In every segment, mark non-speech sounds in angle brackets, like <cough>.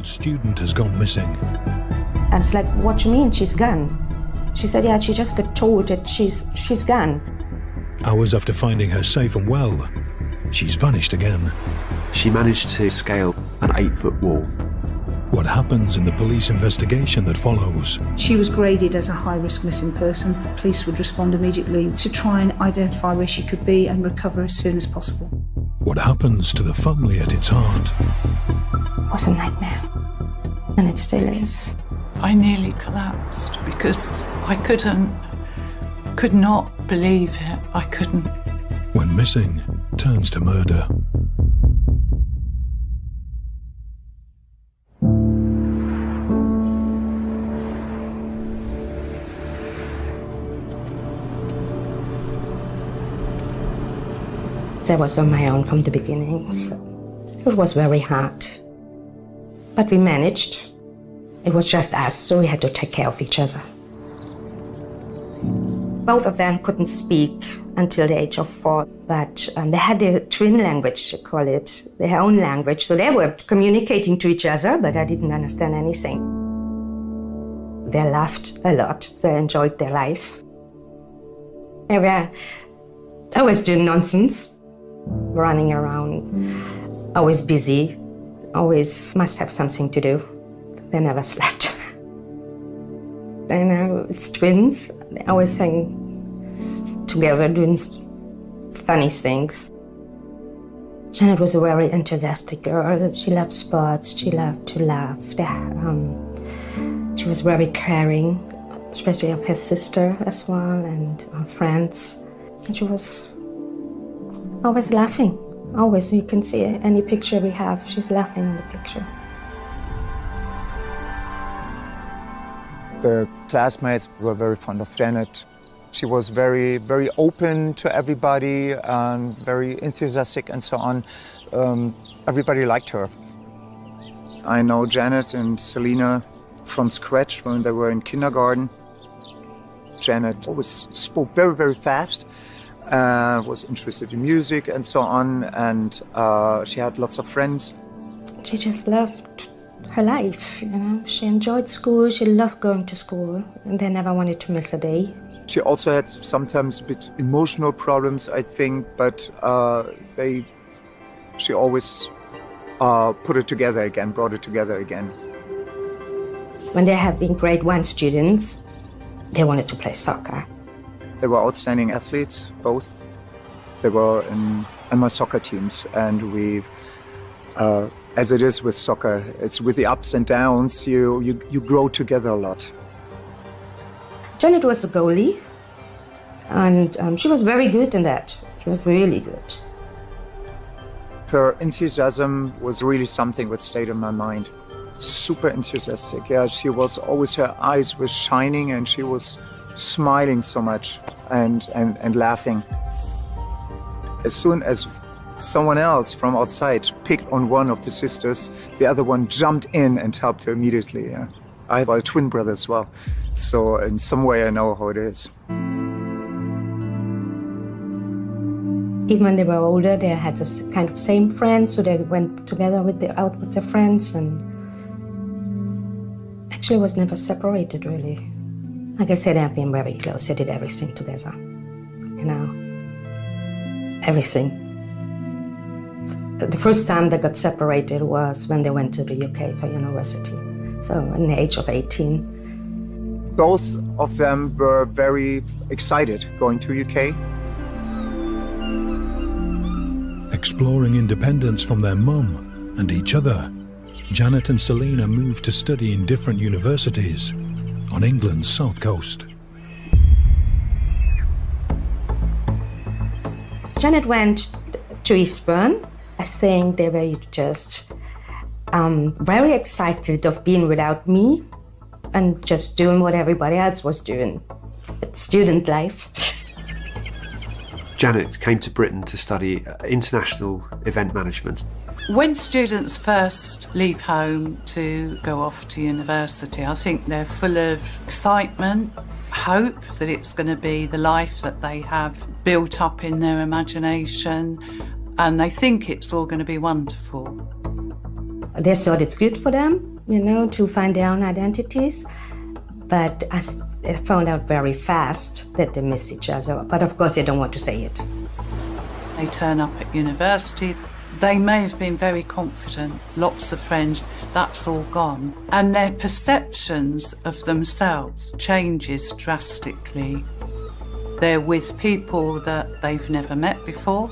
old student has gone missing. And it's like, what do you mean she's gone? She said, yeah, she just got told that she's she's gone. Hours after finding her safe and well, she's vanished again. She managed to scale an eight foot wall. What happens in the police investigation that follows? She was graded as a high risk missing person. Police would respond immediately to try and identify where she could be and recover as soon as possible. What happens to the family at its heart? It was a nightmare. And it still is. I nearly collapsed because I couldn't, could not believe it. I couldn't. When missing turns to murder. I was on my own from the beginning. So it was very hard. But we managed. It was just us, so we had to take care of each other. Both of them couldn't speak until the age of four, but um, they had their twin language, they call it, their own language. So they were communicating to each other, but I didn't understand anything. They laughed a lot, they enjoyed their life. They were always doing nonsense, running around, always busy, always must have something to do. They never slept. they know it's twins. They always hang together doing funny things. Janet was a very enthusiastic girl. She loved sports. She loved to laugh. Um, she was very caring, especially of her sister as well and her friends. And she was always laughing. Always, you can see any picture we have, she's laughing in the picture. The classmates were very fond of Janet. She was very, very open to everybody, and very enthusiastic, and so on. Um, everybody liked her. I know Janet and Selena from scratch when they were in kindergarten. Janet always spoke very, very fast, uh, was interested in music and so on, and uh, she had lots of friends. She just loved her life, you know. She enjoyed school, she loved going to school, and they never wanted to miss a day. She also had sometimes a bit emotional problems, I think, but uh, they, she always uh, put it together again, brought it together again. When they have been grade one students, they wanted to play soccer. They were outstanding athletes, both. They were in, in my soccer teams, and we, uh, as it is with soccer, it's with the ups and downs, you, you, you grow together a lot. Janet was a goalie, and um, she was very good in that. She was really good. Her enthusiasm was really something that stayed in my mind. Super enthusiastic. Yeah, she was always, her eyes were shining and she was smiling so much and, and, and laughing. As soon as someone else from outside picked on one of the sisters, the other one jumped in and helped her immediately. Yeah. I have a twin brother as well, so in some way I know how it is. Even when they were older, they had the kind of same friends, so they went together with the, out with their friends, and actually was never separated really. Like I said, I've been very close. They did everything together, you know, everything. The first time they got separated was when they went to the UK for university. So, at the age of 18. Both of them were very excited going to UK. Exploring independence from their mum and each other, Janet and Selena moved to study in different universities on England's south coast. Janet went to Eastbourne. I think they were just um, very excited of being without me and just doing what everybody else was doing. Student life. Janet came to Britain to study uh, international event management. When students first leave home to go off to university, I think they're full of excitement, hope that it's going to be the life that they have built up in their imagination, and they think it's all going to be wonderful. They thought it's good for them, you know, to find their own identities, but I they found out very fast that they miss each other. But of course, they don't want to say it. They turn up at university. They may have been very confident, lots of friends, that's all gone. And their perceptions of themselves changes drastically. They're with people that they've never met before.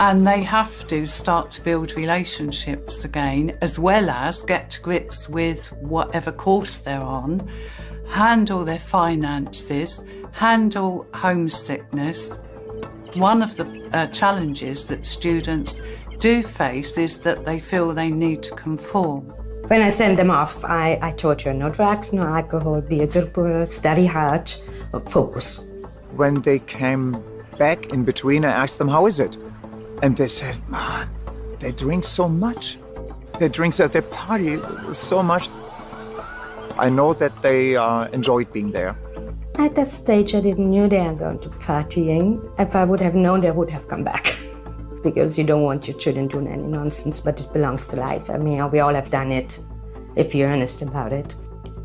And they have to start to build relationships again, as well as get to grips with whatever course they're on handle their finances, handle homesickness. One of the uh, challenges that students do face is that they feel they need to conform. When I send them off, I, I told her no drugs, no alcohol, be a good girl, study hard, focus. When they came back in between, I asked them, How is it? And they said, Man, they drink so much. They drink at their party so much. I know that they uh, enjoyed being there. At that stage, I didn't know they are going to partying. If I would have known, they would have come back. <laughs> because you don't want your children doing any nonsense, but it belongs to life. I mean, we all have done it if you're honest about it.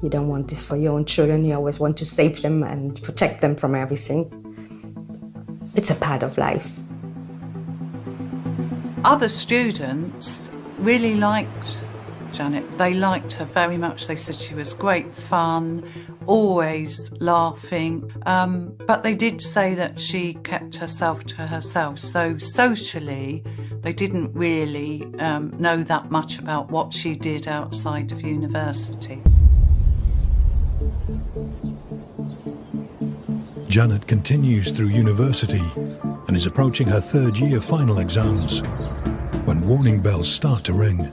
You don't want this for your own children. You always want to save them and protect them from everything. It's a part of life. Other students really liked Janet. They liked her very much. They said she was great fun, always laughing. Um, but they did say that she kept herself to herself. So socially, they didn't really um, know that much about what she did outside of university. Janet continues through university and is approaching her third year final exams when warning bells start to ring.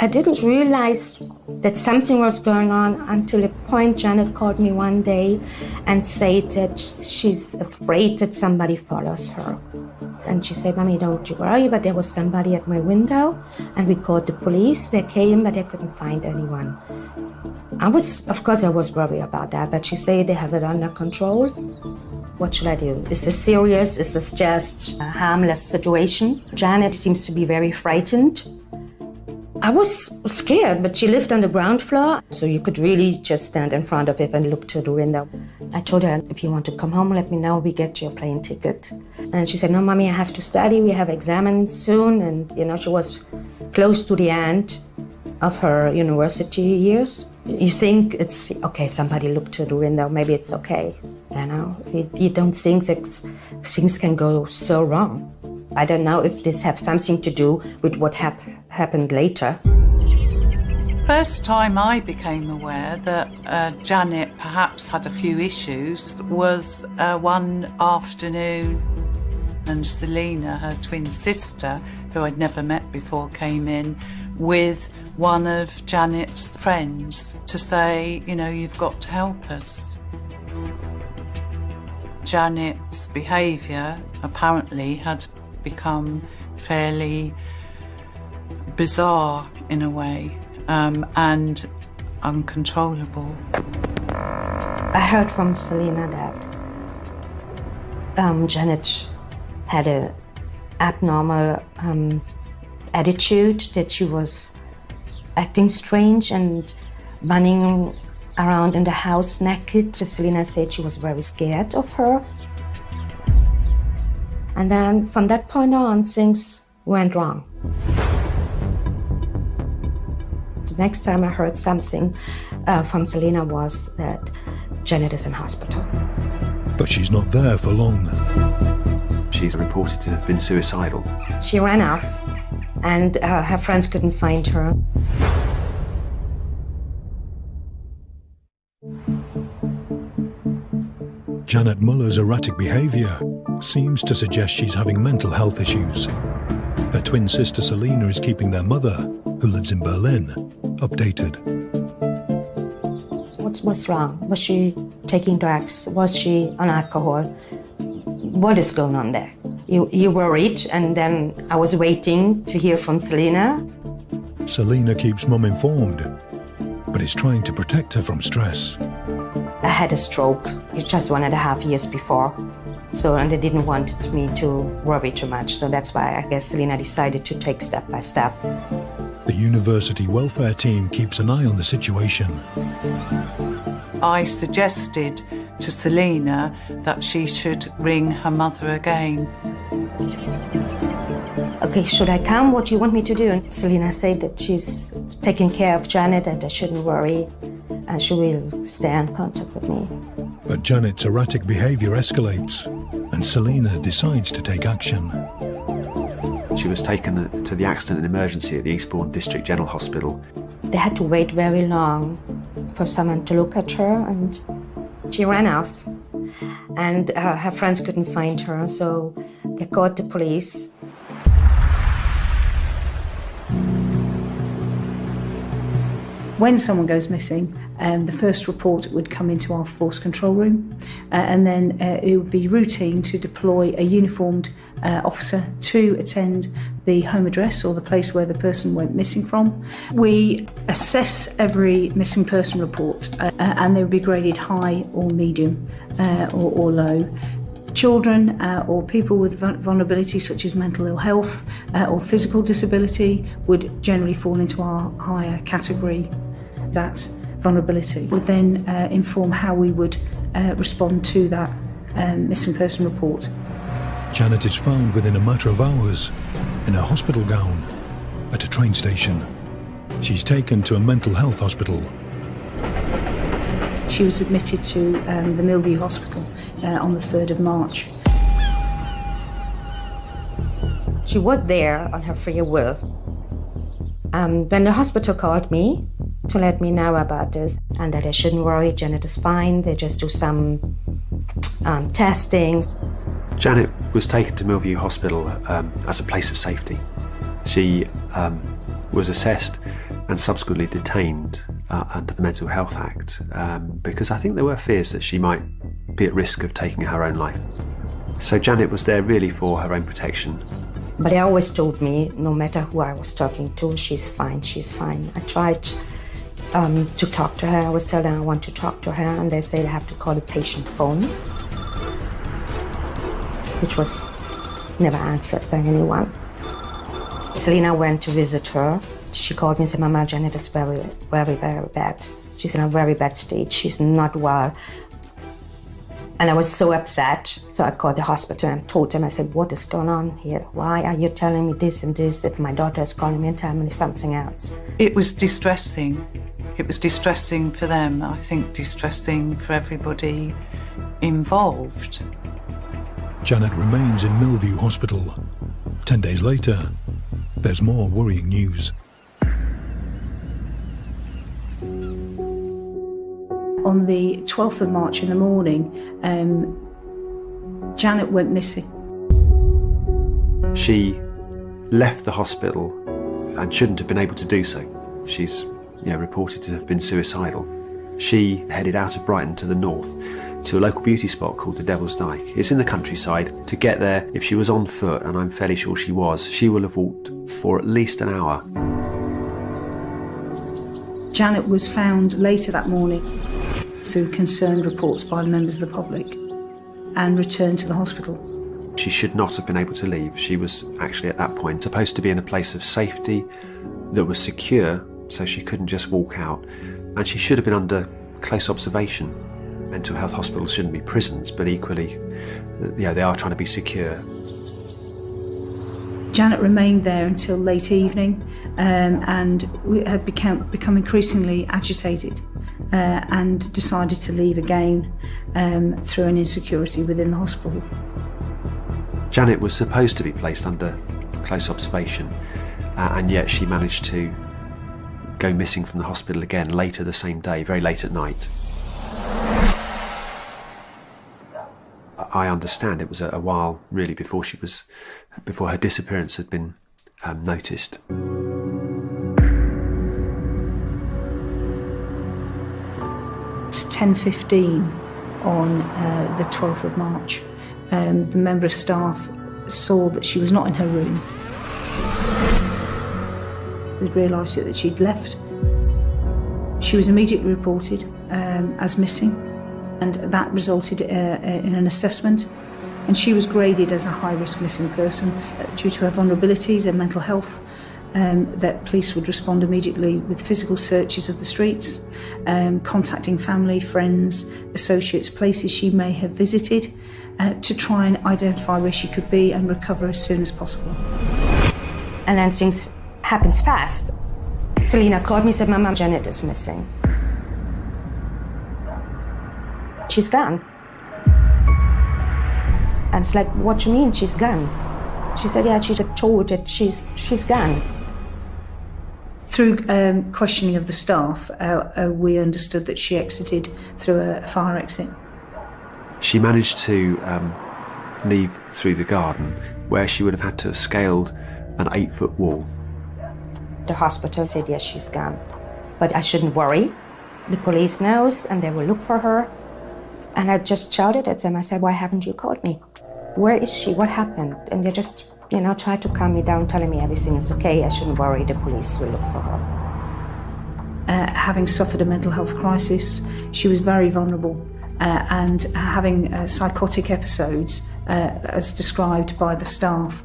I didn't realize that something was going on until a point Janet called me one day and said that she's afraid that somebody follows her. And she said, Mommy, don't you worry, but there was somebody at my window, and we called the police. They came, but they couldn't find anyone. I was, of course, I was worried about that, but she said they have it under control. What should I do? Is this serious? Is this just a harmless situation? Janet seems to be very frightened. I was scared, but she lived on the ground floor, so you could really just stand in front of it and look through the window. I told her, if you want to come home, let me know, we get your plane ticket. And she said, no, mommy, I have to study, we have exams soon. And, you know, she was close to the end of her university years. You think it's, okay, somebody looked through the window, maybe it's okay. You know, you, you don't think that things can go so wrong. I don't know if this has something to do with what hap- happened later. First time I became aware that uh, Janet perhaps had a few issues was uh, one afternoon, and Selina, her twin sister, who I'd never met before, came in with one of Janet's friends to say, you know, you've got to help us. Janet's behaviour apparently had become fairly bizarre in a way um, and uncontrollable. I heard from Selina that um, Janet had a abnormal um, attitude, that she was acting strange and running around in the house naked. Selina said she was very scared of her. And then from that point on, things went wrong. The next time I heard something uh, from Selena was that Janet is in hospital. But she's not there for long. She's reported to have been suicidal. She ran off, and uh, her friends couldn't find her. Janet Muller's erratic behaviour seems to suggest she's having mental health issues. Her twin sister Selina is keeping their mother, who lives in Berlin, updated. What's, was wrong? Was she taking drugs? Was she on alcohol? What is going on there? You, you worried, and then I was waiting to hear from Selina. Selina keeps mum informed, but is trying to protect her from stress. I had a stroke just one and a half years before. So, and they didn't want me to worry too much. So that's why I guess Selina decided to take step by step. The university welfare team keeps an eye on the situation. I suggested to Selina that she should ring her mother again. Okay, should I come? What do you want me to do? And Selina said that she's taking care of Janet and I shouldn't worry and she will stay in contact with me. But Janet's erratic behaviour escalates, and Selina decides to take action. She was taken to the accident and emergency at the Eastbourne District General Hospital. They had to wait very long for someone to look at her, and she ran off. And uh, her friends couldn't find her, so they called the police. When someone goes missing, um, the first report would come into our force control room, uh, and then uh, it would be routine to deploy a uniformed uh, officer to attend the home address or the place where the person went missing from. We assess every missing person report, uh, and they would be graded high or medium uh, or, or low children uh, or people with vulnerability such as mental ill health uh, or physical disability would generally fall into our higher category that vulnerability would then uh, inform how we would uh, respond to that um, missing person report. Janet is found within a matter of hours in a hospital gown at a train station. She's taken to a mental health hospital. She was admitted to um, the Mill View Hospital uh, on the 3rd of March. She was there on her free will. Um, when the hospital called me to let me know about this and that I shouldn't worry, Janet is fine, they just do some um, testing. Janet was taken to Mill View Hospital um, as a place of safety. She um, was assessed and subsequently detained uh, under the Mental Health Act um, because I think there were fears that she might be at risk of taking her own life. So Janet was there really for her own protection. But they always told me, no matter who I was talking to, she's fine, she's fine. I tried um, to talk to her. I was telling I want to talk to her, and they said I have to call the patient phone, which was never answered by anyone. Selina went to visit her. She called me and said, Mama, Janet is very, very, very bad. She's in a very bad state. She's not well. And I was so upset. So I called the hospital and told them, I said, What is going on here? Why are you telling me this and this if my daughter is calling me and telling me something else? It was distressing. It was distressing for them, I think distressing for everybody involved. Janet remains in Mill View Hospital. Ten days later, there's more worrying news. On the 12th of March in the morning, um, Janet went missing. She left the hospital and shouldn't have been able to do so. She's you know, reported to have been suicidal. She headed out of Brighton to the north to a local beauty spot called the Devil's Dyke. It's in the countryside. To get there, if she was on foot, and I'm fairly sure she was, she will have walked for at least an hour. Janet was found later that morning through concerned reports by members of the public and returned to the hospital. She should not have been able to leave. She was actually at that point supposed to be in a place of safety that was secure so she couldn't just walk out. And she should have been under close observation. Mental health hospitals shouldn't be prisons, but equally, know, they are trying to be secure. Janet remained there until late evening um, and had become, become increasingly agitated uh, and decided to leave again um, through an insecurity within the hospital. Janet was supposed to be placed under close observation, uh, and yet she managed to go missing from the hospital again later the same day, very late at night. I understand, it was a, a while really before she was, before her disappearance had been um, noticed. It's 10.15 on uh, the 12th of March. Um, the member of staff saw that she was not in her room. They realised that she'd left. She was immediately reported um, as missing, and that resulted uh, uh in an assessment. And she was graded as a high risk missing person uh, due to her vulnerabilities and mental health. Um, that police would respond immediately with physical searches of the streets, um, contacting family, friends, associates, places she may have visited uh, to try and identify where she could be and recover as soon as possible. And then things happens fast. Selena called me and said, mum Janet is missing. She's gone. And it's like, what do you mean she's gone? She said, yeah, she just told that she's, she's gone. Through um, questioning of the staff, uh, uh, we understood that she exited through a fire exit. She managed to um, leave through the garden, where she would have had to have scaled an eight foot wall. The hospital said, yes, she's gone. But I shouldn't worry. The police knows and they will look for her. And I just shouted at them. I said, why haven't you called me? Where is she? What happened? And they just, you know, tried to calm me down, telling me everything is okay. I shouldn't worry. The police will look for her. Uh, having suffered a mental health crisis, she was very vulnerable uh, and having uh, psychotic episodes, uh, as described by the staff,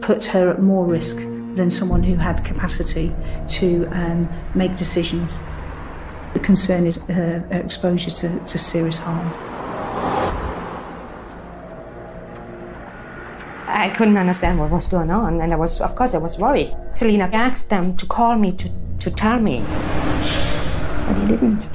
put her at more risk than someone who had capacity to um, make decisions. The concern is her exposure to, to serious harm. I couldn't understand what was going on, and I was, of course, I was worried. Selena asked them to call me to, to tell me, but he didn't.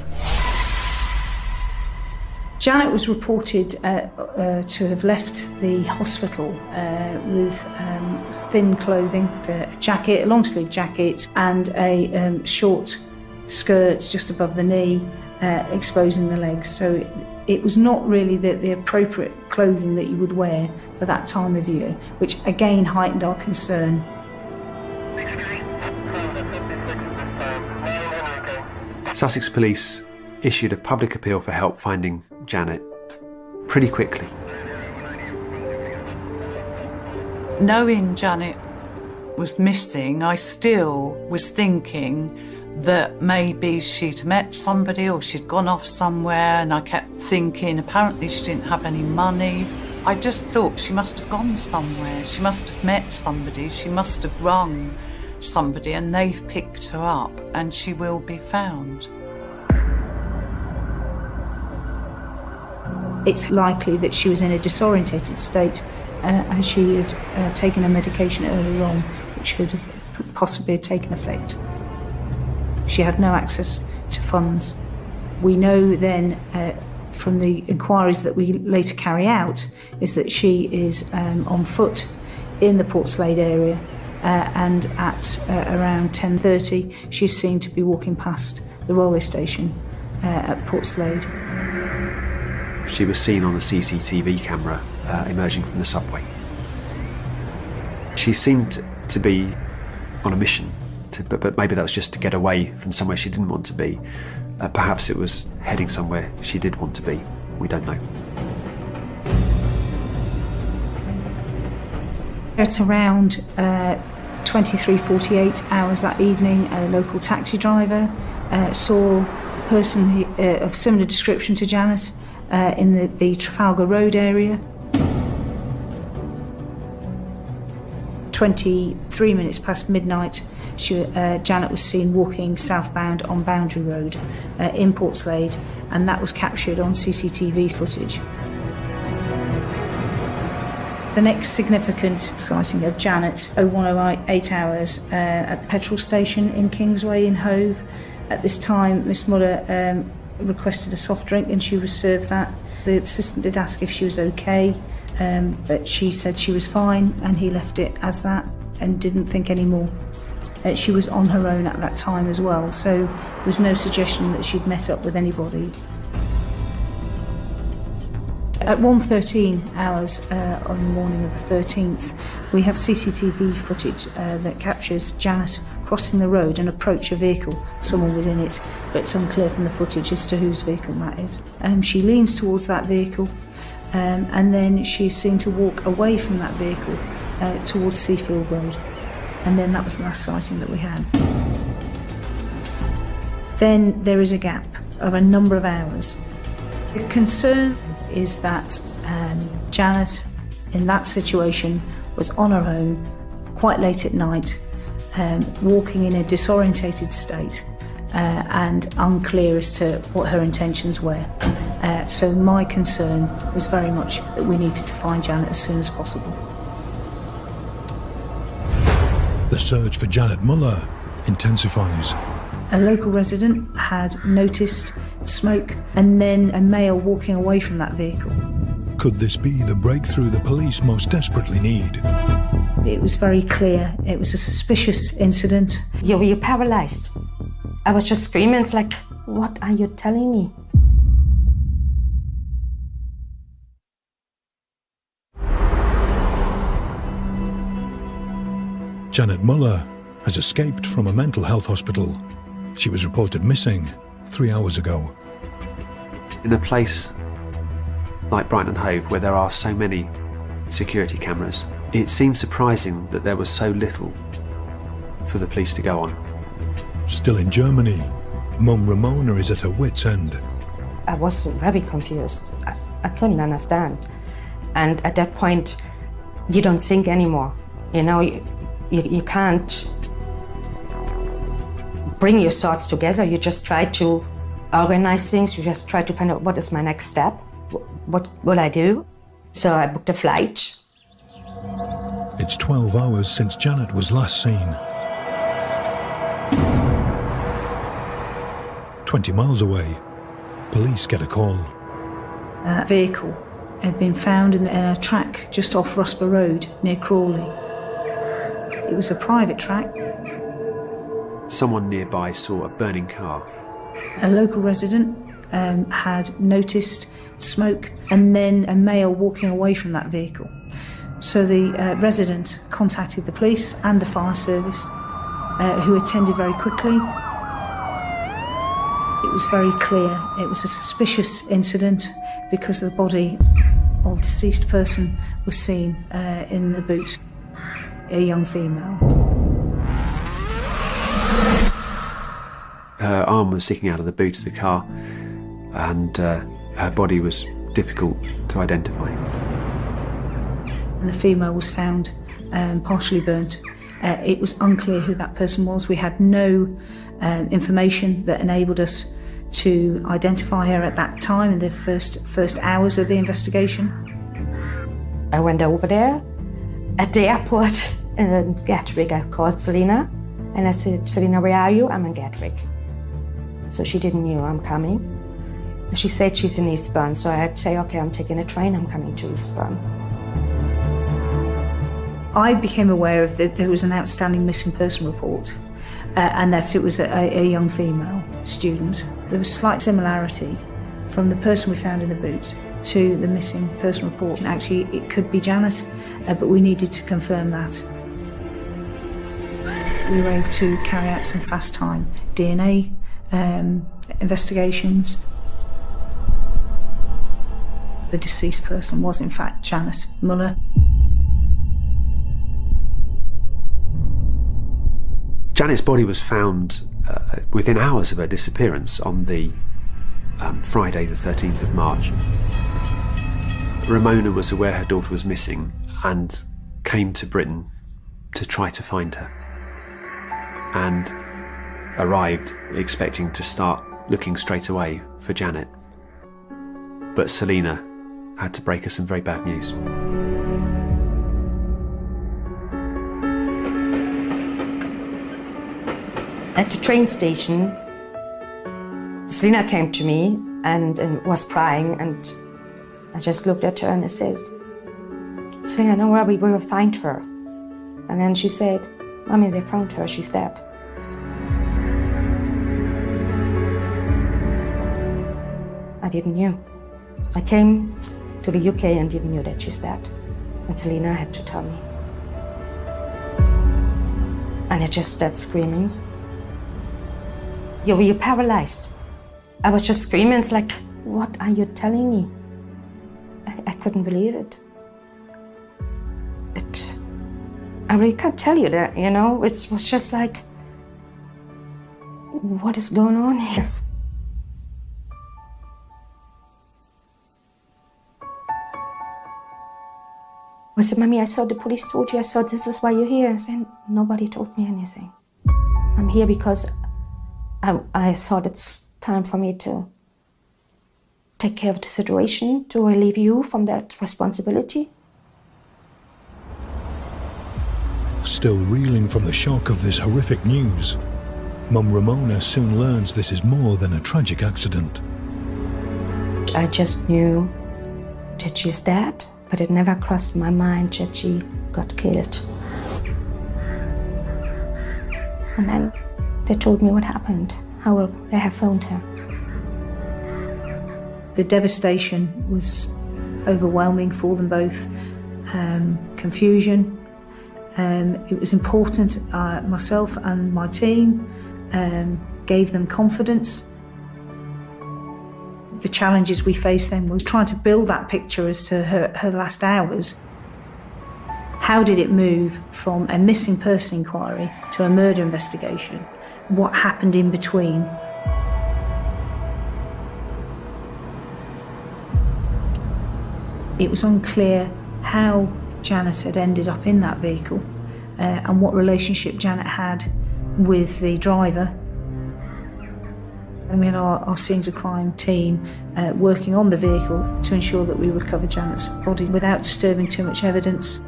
Janet was reported uh, uh, to have left the hospital uh, with um, thin clothing, a jacket, a long sleeve jacket, and a um, short skirt just above the knee, uh, exposing the legs. So it was not really the, the appropriate clothing that you would wear for that time of year, which again heightened our concern. Sussex Police issued a public appeal for help finding Janet pretty quickly. Knowing Janet was missing, I still was thinking that maybe she'd met somebody or she'd gone off somewhere, and I kept thinking apparently she didn't have any money. I just thought she must have gone somewhere, she must have met somebody, she must have rung somebody, and they've picked her up, and she will be found. it's likely that she was in a disorientated state uh, as she had uh, taken a medication earlier on, which could have possibly taken effect. She had no access to funds. We know then uh, from the inquiries that we later carry out is that she is um, on foot in the Portslade area uh, and at uh, around 10.30 she's seen to be walking past the railway station uh, at Portslade she was seen on a CCTV camera uh, emerging from the subway. She seemed to be on a mission, to, but, but, maybe that was just to get away from somewhere she didn't want to be. Uh, perhaps it was heading somewhere she did want to be. We don't know. At around uh, 23:48 hours that evening, a local taxi driver uh, saw a person uh, of similar description to Janet uh, in the, the Trafalgar Road area. 23 minutes past midnight, she, uh, Janet was seen walking southbound on Boundary Road uh, in Portslade, and that was captured on CCTV footage. The next significant sighting of Janet, 0108 hours uh, at the petrol station in Kingsway in Hove. At this time, Miss Muller um, requested a soft drink and she was served that. The assistant did ask if she was okay, um, but she said she was fine and he left it as that and didn't think any more. Uh, she was on her own at that time as well, so there was no suggestion that she'd met up with anybody. At 1.13 hours uh, on the morning of the 13th, we have CCTV footage uh, that captures Janet crossing the road and approach a vehicle. Someone was in it, but it's unclear from the footage as to whose vehicle that is. Um, she leans towards that vehicle um, and then she's seen to walk away from that vehicle uh, towards Seafield Road. And then that was the last sighting that we had. Then there is a gap of a number of hours. The concern is that um, Janet, in that situation, was on her own quite late at night, um, walking in a disorientated state uh, and unclear as to what her intentions were. Uh, so my concern was very much that we needed to find Janet as soon as possible. The search for Janet Muller intensifies. A local resident had noticed smoke and then a male walking away from that vehicle. Could this be the breakthrough the police most desperately need? It was very clear it was a suspicious incident. You were paralyzed. I was just screaming. It's like, what are you telling me? Janet Muller has escaped from a mental health hospital. She was reported missing three hours ago. In a place like Brighton Hove, where there are so many security cameras, it seems surprising that there was so little for the police to go on. Still in Germany, Mum Ramona is at her wits' end. I was very confused. I, I couldn't understand. And at that point, you don't think anymore. You know, you, you, you can't bring your thoughts together. You just try to organize things. You just try to find out what is my next step. What will I do? So I booked a flight. It's 12 hours since Janet was last seen. 20 miles away, police get a call. A vehicle had been found in a track just off Rusper Road near Crawley. It was a private track. Someone nearby saw a burning car. A local resident um, had noticed smoke and then a male walking away from that vehicle. So the uh, resident contacted the police and the fire service, uh, who attended very quickly. It was very clear it was a suspicious incident because the body of deceased person was seen uh, in the boot, a young female. Her arm was sticking out of the boot of the car, and uh, her body was difficult to identify. And the female was found um, partially burnt. Uh, it was unclear who that person was. We had no um, information that enabled us to identify her at that time in the first first hours of the investigation. I went over there at the airport in Gatwick. I called Selina and I said, Selina, where are you? I'm in Gatwick. So she didn't know I'm coming. She said she's in Eastbourne, so I'd say, okay, I'm taking a train, I'm coming to Eastbourne. I became aware of that there was an outstanding missing person report uh, and that it was a, a, young female student. There was slight similarity from the person we found in the boot to the missing person report. Actually, it could be Janet, uh, but we needed to confirm that. We were able to carry out some fast time DNA um, investigations. The deceased person was, in fact, Janet Muller. Janet's body was found uh, within hours of her disappearance on the um, Friday, the 13th of March. Ramona was aware her daughter was missing and came to Britain to try to find her. And arrived expecting to start looking straight away for Janet. But Selina had to break her some very bad news. At the train station, Selina came to me and, and, was crying, and I just looked at her and I said, Selina, don't worry, we will find her. And then she said, Mommy, they found her, she's dead. I didn't know. I came to the UK and didn't know that she's dead. And Selena had to tell me. And I just started screaming. You were paralyzed. I was just screaming. It's like, what are you telling me? I, I couldn't believe it. It. I really can't tell you that, you know? It was just like, what is going on here? I said, Mommy, I saw the police told you. I saw this is why you're here. I said, Nobody told me anything. I'm here because I, I thought it's time for me to take care of the situation, to relieve you from that responsibility. Still reeling from the shock of this horrific news, Mum Ramona soon learns this is more than a tragic accident. I just knew that she's dead but it never crossed my mind that she got killed. And then they told me what happened, how they have found her. The devastation was overwhelming for them both. Um, confusion. Um, it was important. Uh, myself and my team um, gave them confidence the challenges we faced then was trying to build that picture as to her, her last hours. How did it move from a missing person inquiry to a murder investigation? What happened in between? It was unclear how Janet had ended up in that vehicle uh, and what relationship Janet had with the driver we had our, our scenes of crime team uh, working on the vehicle to ensure that we recover Janet's body without disturbing too much evidence.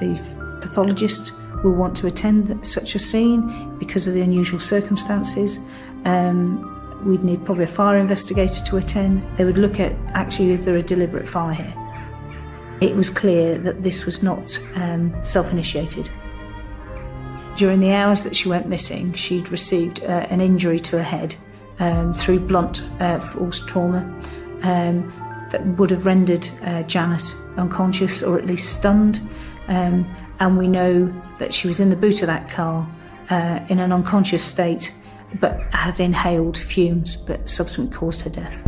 The pathologist will want to attend such a scene because of the unusual circumstances. Um, we'd need probably a fire investigator to attend. They would look at actually is there a deliberate fire here. It was clear that this was not um, self initiated. During the hours that she went missing, she'd received uh, an injury to her head um, through blunt uh, force trauma um, that would have rendered uh, Janet unconscious or at least stunned. Um, and we know that she was in the boot of that car uh, in an unconscious state but had inhaled fumes that subsequently caused her death.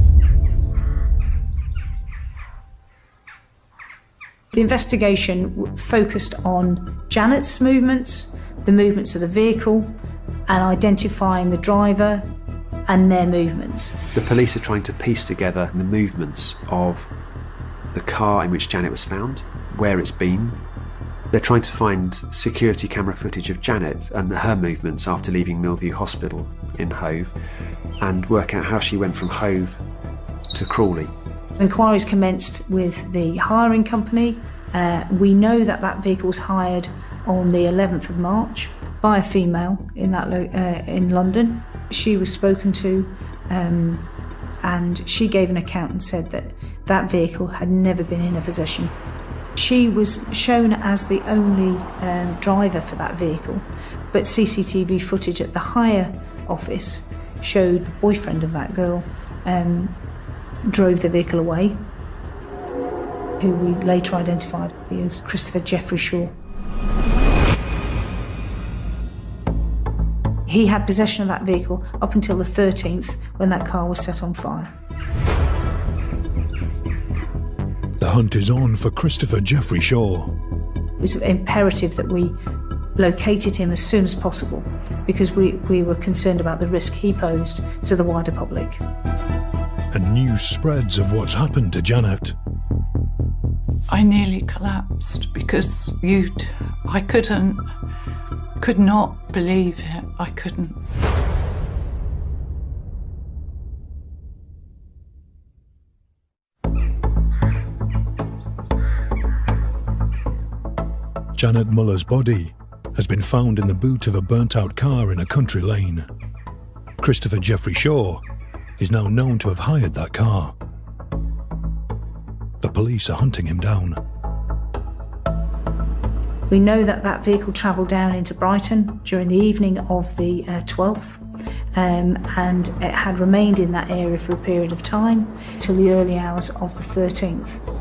The investigation focused on Janet's movements, the movements of the vehicle, and identifying the driver and their movements. The police are trying to piece together the movements of the car in which Janet was found, where it's been. They're trying to find security camera footage of Janet and her movements after leaving Mill View Hospital in Hove and work out how she went from Hove to Crawley. Inquiries commenced with the hiring company. Uh, we know that that vehicle was hired on the 11th of March by a female in that lo- uh, in London. She was spoken to, um, and she gave an account and said that that vehicle had never been in her possession. She was shown as the only um, driver for that vehicle, but CCTV footage at the hire office showed the boyfriend of that girl um, drove the vehicle away, who we later identified as Christopher Jeffrey Shaw. He had possession of that vehicle up until the 13th when that car was set on fire. The hunt is on for Christopher Jeffrey Shaw. It was imperative that we located him as soon as possible because we, we were concerned about the risk he posed to the wider public. And news spreads of what's happened to Janet. I nearly collapsed because you I couldn't could not believe it. I couldn't. Janet Muller's body has been found in the boot of a burnt out car in a country lane. Christopher Jeffrey Shaw is now known to have hired that car. The police are hunting him down. We know that that vehicle travelled down into Brighton during the evening of the uh, 12th um, and it had remained in that area for a period of time till the early hours of the 13th.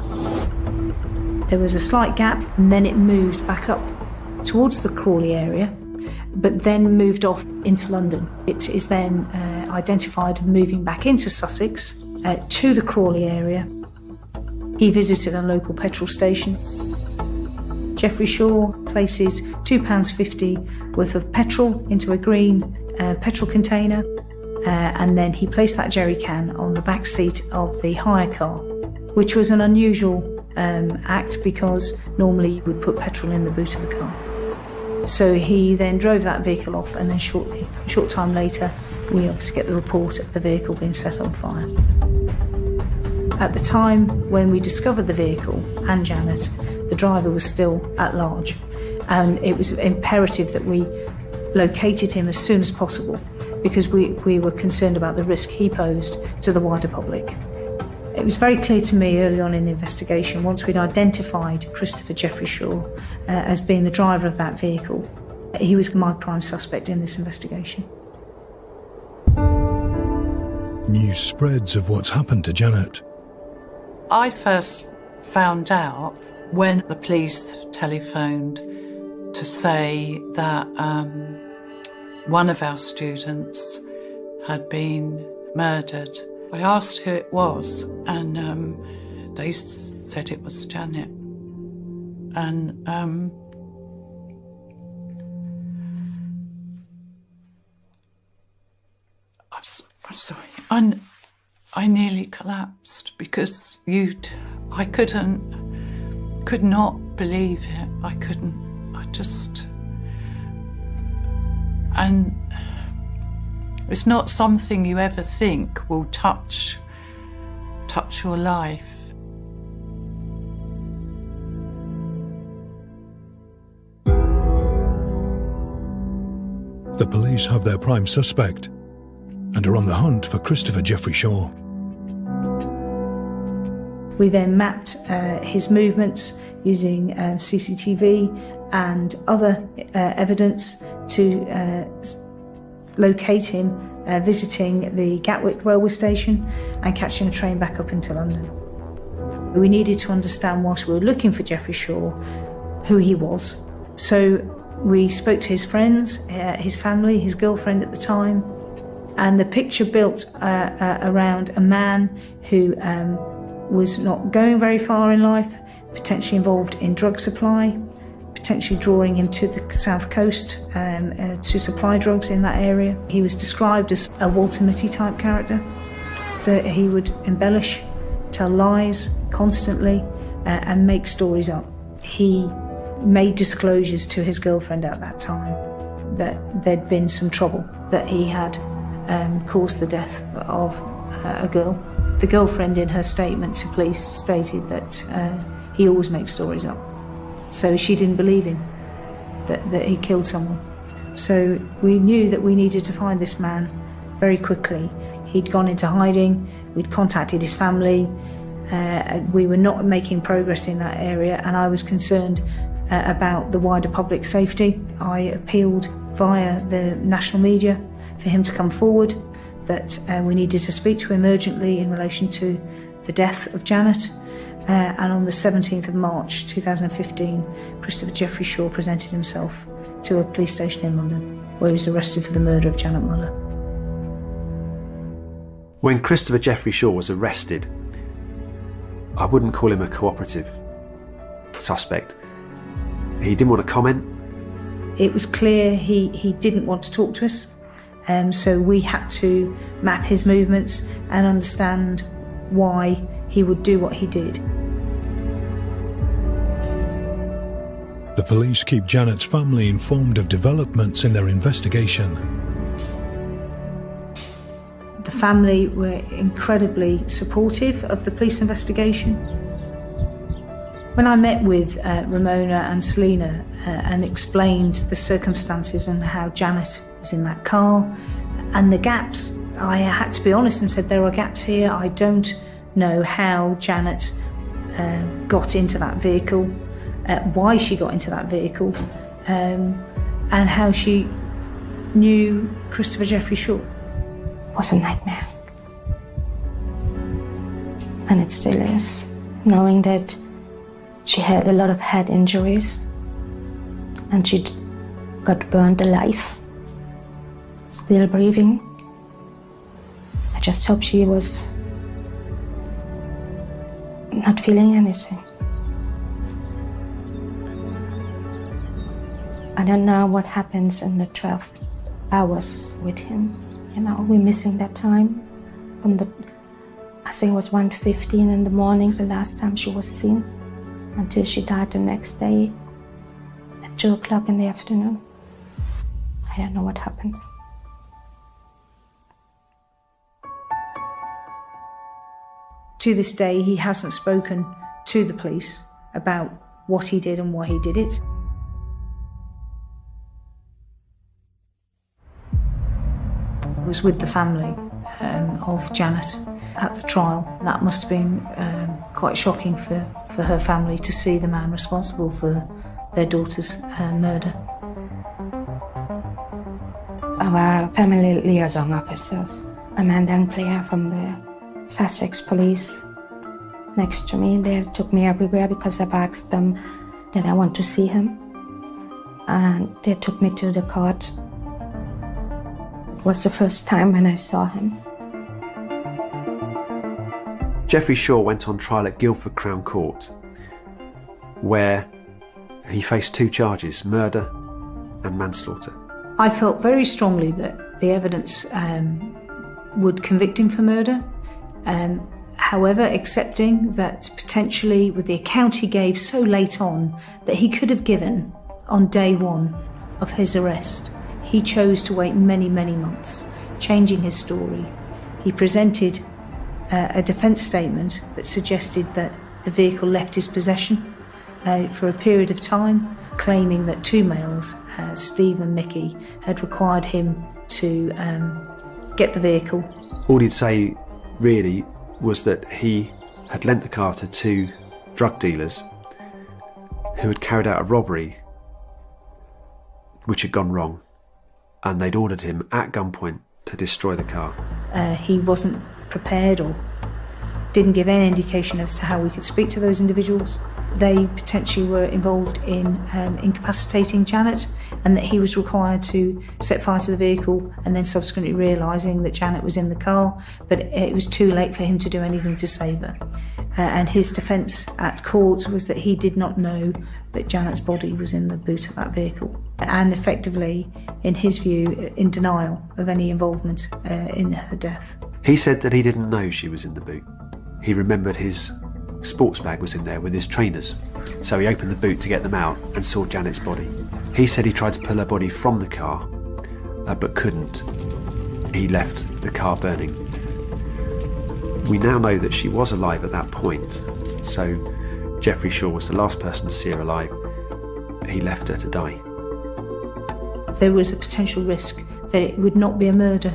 There was a slight gap and then it moved back up towards the Crawley area but then moved off into London. It is then uh, identified moving back into Sussex uh, to the Crawley area. He visited a local petrol station. Jeffrey Shaw places £2.50 worth of petrol into a green uh, petrol container uh, and then he placed that jerry can on the back seat of the hire car, which was an unusual um, act because normally you would put petrol in the boot of a car. So he then drove that vehicle off, and then shortly, a short time later, we obviously get the report of the vehicle being set on fire. At the time when we discovered the vehicle and Janet, the driver was still at large, and it was imperative that we located him as soon as possible because we, we were concerned about the risk he posed to the wider public. It was very clear to me early on in the investigation, once we'd identified Christopher Jeffrey Shaw uh, as being the driver of that vehicle, he was my prime suspect in this investigation. News spreads of what's happened to Janet. I first found out when the police telephoned to say that um, one of our students had been murdered I asked who it was, and um, they said it was Janet. And um, I'm, I'm sorry, and I nearly collapsed because you, I couldn't, could not believe it. I couldn't. I just, and it's not something you ever think will touch touch your life. The police have their prime suspect and are on the hunt for Christopher Jeffrey Shaw. We then mapped uh, his movements using uh, CCTV and other uh, evidence to him uh, visiting the Gatwick railway station and catching a train back up into London. We needed to understand whilst we were looking for Jeffrey Shaw who he was. So we spoke to his friends, uh, his family, his girlfriend at the time, and the picture built uh, uh, around a man who um, was not going very far in life, potentially involved in drug supply, potentially drawing him to the south coast um, uh, to supply drugs in that area. He was described as a Walter Mitty type character, that he would embellish, tell lies constantly, uh, and make stories up. He made disclosures to his girlfriend at that time that there'd been some trouble, that he had um, caused the death of uh, a girl. The girlfriend, in her statement to police, stated that uh, he always makes stories up. So she didn't believe him that, that he killed someone. So we knew that we needed to find this man very quickly. He'd gone into hiding, we'd contacted his family, uh, we were not making progress in that area, and I was concerned uh, about the wider public safety. I appealed via the national media for him to come forward, that uh, we needed to speak to him urgently in relation to the death of Janet. Uh, and on the 17th of March 2015, Christopher Jeffrey Shaw presented himself to a police station in London, where he was arrested for the murder of Janet Muller. When Christopher Jeffrey Shaw was arrested, I wouldn't call him a cooperative suspect. He didn't want to comment. It was clear he, he didn't want to talk to us, um, so we had to map his movements and understand why he would do what he did. The police keep Janet's family informed of developments in their investigation. The family were incredibly supportive of the police investigation. When I met with uh, Ramona and Selina uh, and explained the circumstances and how Janet was in that car and the gaps, I had to be honest and said there are gaps here. I don't know how Janet uh, got into that vehicle. Uh, why she got into that vehicle, um, and how she knew Christopher Jeffrey Shaw. Was a nightmare. And it still is, knowing that she had a lot of head injuries and she got burned alive, still breathing. I just hope she was not feeling anything. I don't know what happens in the 12 hours with him. You know, we're missing that time from the, I think it was 1.15 in the morning, the last time she was seen, until she died the next day at 2 o'clock in the afternoon. I don't know what happened. To this day, he hasn't spoken to the police about what he did and why he did it. Was with the family um, of Janet at the trial. That must have been um, quite shocking for, for her family to see the man responsible for their daughter's uh, murder. Our family liaison officers, Amanda and Claire from the Sussex police, next to me, they took me everywhere because I've asked them that I want to see him. And they took me to the court was the first time when I saw him. Jeffrey Shaw went on trial at Guildford Crown Court, where he faced two charges murder and manslaughter. I felt very strongly that the evidence um, would convict him for murder. Um, however, accepting that potentially, with the account he gave so late on, that he could have given on day one of his arrest, he chose to wait many, many months, changing his story. He presented uh, a defence statement that suggested that the vehicle left his possession uh, for a period of time, claiming that two males, uh, Steve and Mickey, had required him to um, get the vehicle. All he'd say really was that he had lent the car to two drug dealers who had carried out a robbery which had gone wrong and they'd ordered him at gunpoint to destroy the car. Uh, he wasn't prepared or didn't give any indication as to how we could speak to those individuals. They potentially were involved in um, incapacitating Janet and that he was required to set fire to the vehicle and then subsequently realising that Janet was in the car, but it was too late for him to do anything to save her. Uh, and his defence at court was that he did not know that Janet's body was in the boot of that vehicle, and effectively, in his view, in denial of any involvement uh, in her death. He said that he didn't know she was in the boot. He remembered his sports bag was in there with his trainers, so he opened the boot to get them out and saw Janet's body. He said he tried to pull her body from the car, uh, but couldn't. He left the car burning. We now know that she was alive at that point, so Jeffrey Shaw was the last person to see her alive. He left her to die. There was a potential risk that it would not be a murder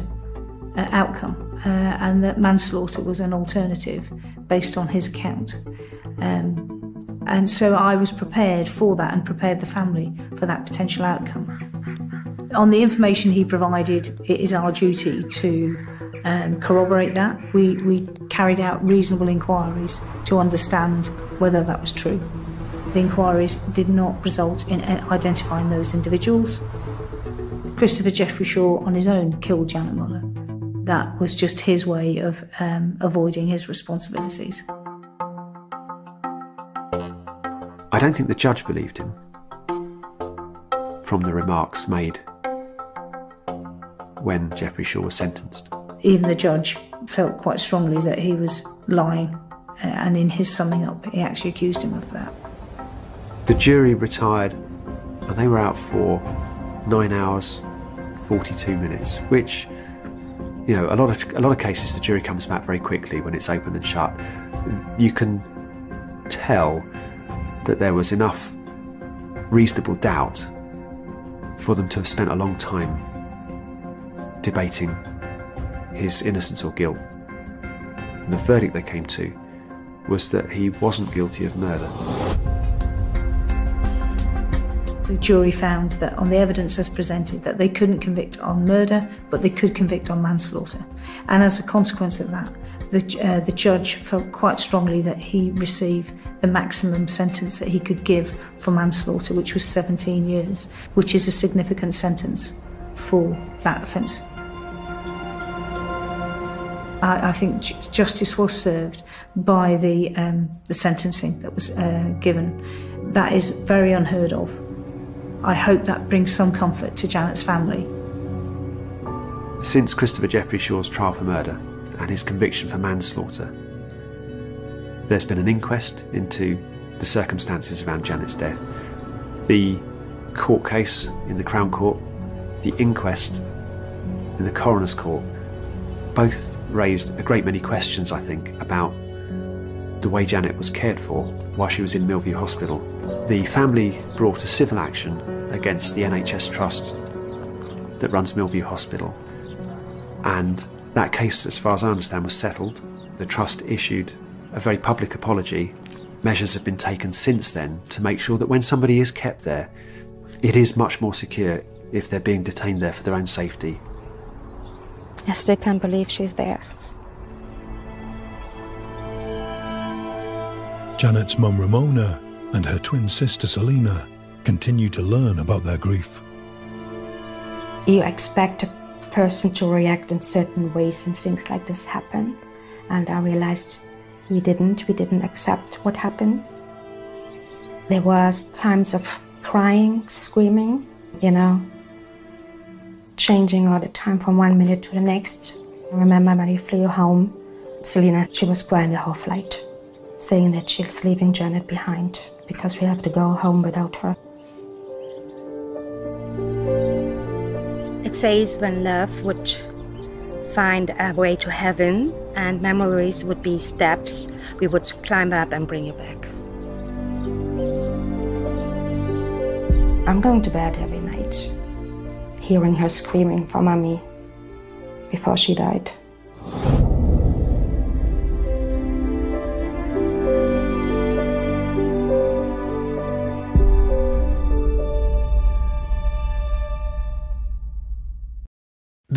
uh, outcome uh, and that manslaughter was an alternative based on his account. Um, and so I was prepared for that and prepared the family for that potential outcome. On the information he provided, it is our duty to um, corroborate that. We, we carried out reasonable inquiries to understand whether that was true. The inquiries did not result in identifying those individuals. Christopher Jeffrey Shaw, on his own, killed Janet Muller. That was just his way of um, avoiding his responsibilities. I don't think the judge believed him from the remarks made when Jeffrey Shaw was sentenced even the judge felt quite strongly that he was lying, uh, and in his summing up, he actually accused him of that. The jury retired, and they were out for nine hours, 42 minutes, which, you know, a lot of a lot of cases the jury comes back very quickly when it's open and shut. You can tell that there was enough reasonable doubt for them to have spent a long time debating his innocence or guilt. And the verdict they came to was that he wasn't guilty of murder. The jury found that on the evidence as presented that they couldn't convict on murder, but they could convict on manslaughter. And as a consequence of that, the, uh, the judge felt quite strongly that he received the maximum sentence that he could give for manslaughter, which was 17 years, which is a significant sentence for that offence. I, I think justice was served by the, um, the sentencing that was uh, given. That is very unheard of. I hope that brings some comfort to Janet's family. Since Christopher Jeffrey Shaw's trial for murder and his conviction for manslaughter, there's been an inquest into the circumstances around Janet's death. The court case in the Crown Court, the inquest in the Coroner's Court, both raised a great many questions, I think, about the way Janet was cared for while she was in Mill View Hospital. The family brought a civil action against the NHS Trust that runs Mill View Hospital. And that case, as far as I understand, was settled. The Trust issued a very public apology. Measures have been taken since then to make sure that when somebody is kept there, it is much more secure if they're being detained there for their own safety. I still can't believe she's there. Janet's mum Ramona and her twin sister Selina continue to learn about their grief. You expect a person to react in certain ways and things like this happen. And I realized we didn't. We didn't accept what happened. There was times of crying, screaming, you know, changing all the time from one minute to the next. I remember when we flew home, Selina, she was crying the whole flight saying that she's leaving Janet behind because we have to go home without her. It says when love would find a way to heaven and memories would be steps, we would climb up and bring you back. I'm going to bed every night, hearing her screaming for mommy before she died.